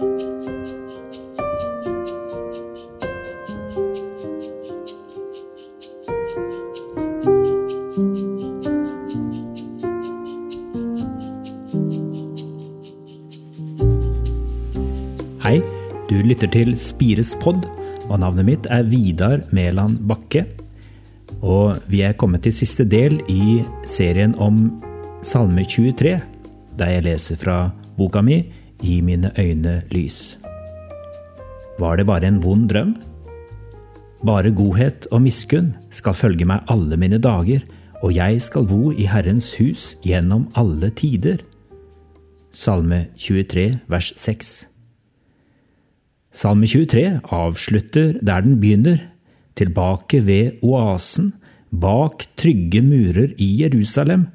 Hei, du lytter til Spires pod, og navnet mitt er Vidar Mæland Bakke. Og vi er kommet til siste del i serien om Salme 23, der jeg leser fra boka mi I mine øyne lys. Var det bare en vond drøm? Bare godhet og miskunn skal følge meg alle mine dager, og jeg skal bo i Herrens hus gjennom alle tider. Salme 23, vers 6. Salme 23 avslutter der den begynner, tilbake ved oasen, bak trygge murer i Jerusalem.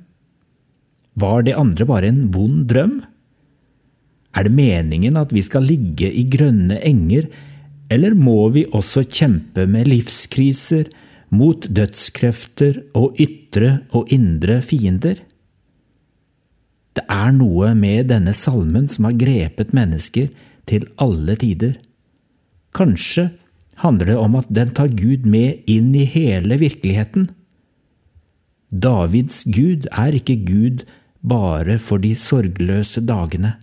Var det andre bare en vond drøm? Er det meningen at vi skal ligge i grønne enger, eller må vi også kjempe med livskriser, mot dødskrefter og ytre og indre fiender? Det er noe med denne salmen som har grepet mennesker til alle tider. Kanskje handler det om at den tar Gud med inn i hele virkeligheten. Davids Gud er ikke Gud bare for de sorgløse dagene.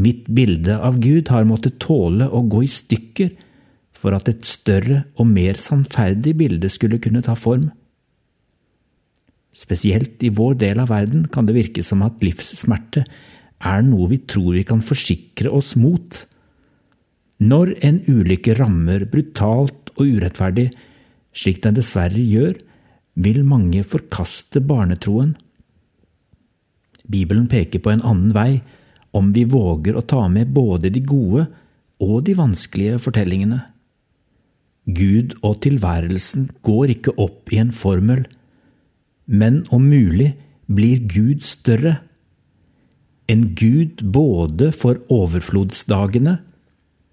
Mitt bilde av Gud har måttet tåle å gå i stykker for at et større og mer sannferdig bilde skulle kunne ta form. Spesielt i vår del av verden kan det virke som at livssmerte er noe vi tror vi kan forsikre oss mot. Når en ulykke rammer brutalt og urettferdig, slik den dessverre gjør, vil mange forkaste barnetroen. Bibelen peker på en annen vei om vi våger å ta med både de gode og de vanskelige fortellingene. Gud og tilværelsen går ikke opp i en formel, men om mulig blir Gud større en gud både for overflodsdagene,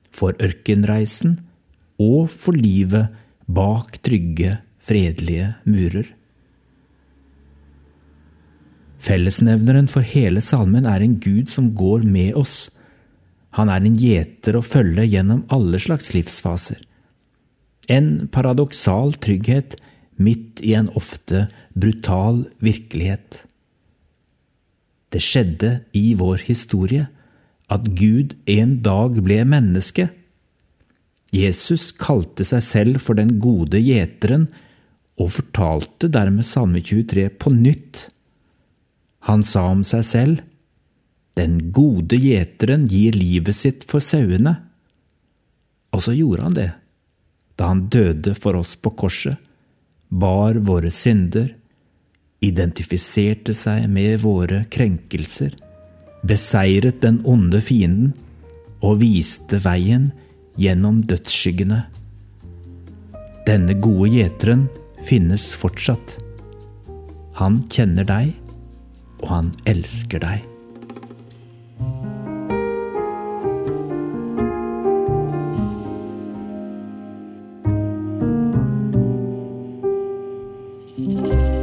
for ørkenreisen og for livet bak trygge, fredelige murer. Fellesnevneren for hele salmen er en gud som går med oss. Han er en gjeter å følge gjennom alle slags livsfaser. En paradoksal trygghet midt i en ofte brutal virkelighet. Det skjedde i vår historie at Gud en dag ble menneske. Jesus kalte seg selv for den gode gjeteren og fortalte dermed Salme 23 på nytt. Han sa om seg selv, Den gode gjeteren gir livet sitt for sauene. Og så gjorde han det, da han døde for oss på korset, bar våre synder, identifiserte seg med våre krenkelser, beseiret den onde fienden og viste veien gjennom dødsskyggene. Denne gode gjeteren finnes fortsatt. Han kjenner deg, og han elsker deg. thank